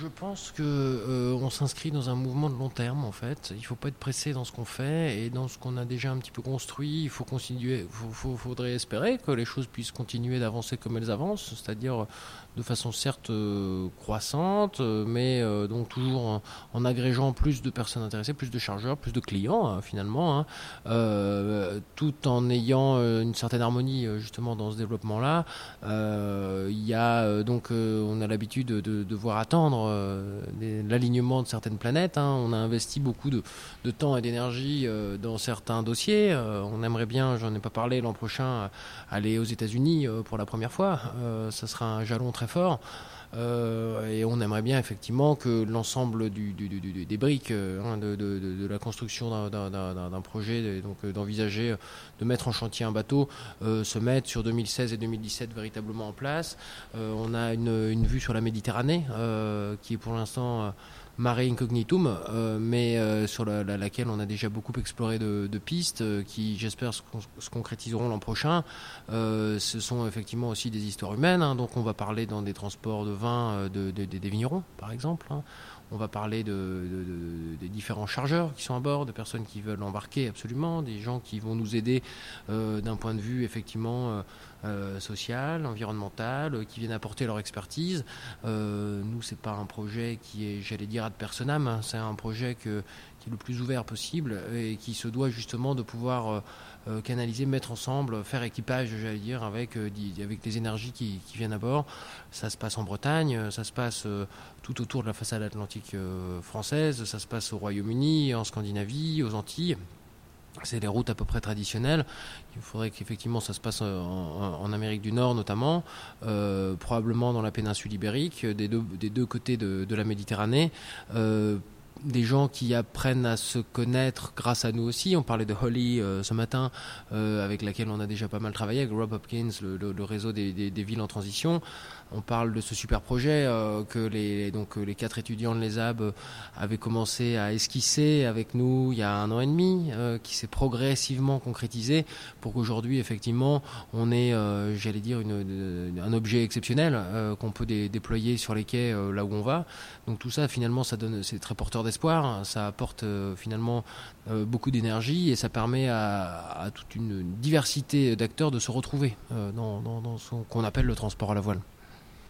Je pense que euh, on s'inscrit dans un mouvement de long terme en fait. Il ne faut pas être pressé dans ce qu'on fait et dans ce qu'on a déjà un petit peu construit. Il faut continuer. Il faudrait espérer que les choses puissent continuer d'avancer comme elles avancent, c'est-à-dire de façon certes euh, croissante, euh, mais euh, donc toujours en, agrégeant plus de personnes intéressées, plus de chargeurs, plus de clients hein, finalement, hein, tout en ayant une certaine harmonie justement dans ce développement-là. Il y a donc on a l'habitude de, voir attendre l'alignement de certaines planètes. Hein. On a investi beaucoup de, temps et d'énergie dans certains dossiers. on aimerait bien, j'en ai pas parlé l'an prochain, aller aux États-Unis pour la première fois. ça sera un jalon très fort. Euh, et on aimerait bien effectivement que l'ensemble du, des briques euh, hein, de, la construction d'un projet, donc euh, d'envisager de mettre en chantier un bateau, se mette sur 2016 et 2017 véritablement en place. on a une, une, vue sur la Méditerranée qui est pour l'instant Mare Incognitum, euh, mais euh, sur laquelle on a déjà beaucoup exploré de, pistes euh, qui, j'espère, se, concrétiseront l'an prochain. ce sont effectivement aussi des histoires humaines, hein. donc on va parler dans des transports de vin de, des vignerons, par exemple. Hein. On va parler de, des différents chargeurs qui sont à bord, de personnes qui veulent embarquer absolument, des gens qui vont nous aider d'un point de vue effectivement euh, social, environnemental, qui viennent apporter leur expertise. Euh, nous, c'est pas un projet qui est, j'allais dire, ad personam. Hein. c'est un projet qui est le plus ouvert possible et qui se doit justement de pouvoir euh, euh, canaliser, mettre ensemble, faire équipage, j'allais dire, avec, avec les énergies qui, viennent à bord. Ça se passe en Bretagne, ça se passe tout autour de la façade atlantique française, ça se passe au Royaume-Uni, en Scandinavie, aux Antilles. C'est les routes à peu près traditionnelles. Il faudrait qu'effectivement ça se passe en, Amérique du Nord notamment, euh, probablement dans la péninsule ibérique, des deux, des deux côtés de, la Méditerranée. Euh, des gens qui apprennent à se connaître grâce à nous aussi. On parlait de Holly euh, ce matin, avec laquelle on a déjà pas mal travaillé, avec Rob Hopkins, le, réseau des, villes en transition. On parle de ce super projet euh, que les, donc, les quatre étudiants de l'ESAB euh, avaient commencé à esquisser avec nous il y a un an et demi, euh, qui s'est progressivement concrétisé pour qu'aujourd'hui, effectivement, on ait, j'allais dire, une, un objet exceptionnel qu'on peut déployer sur les quais là où on va. Donc tout ça, finalement, ça donne, c'est très porteur d'espoir. Ça apporte finalement beaucoup d'énergie et ça permet à, toute une diversité d'acteurs de se retrouver dans, dans ce qu'on appelle le transport à la voile.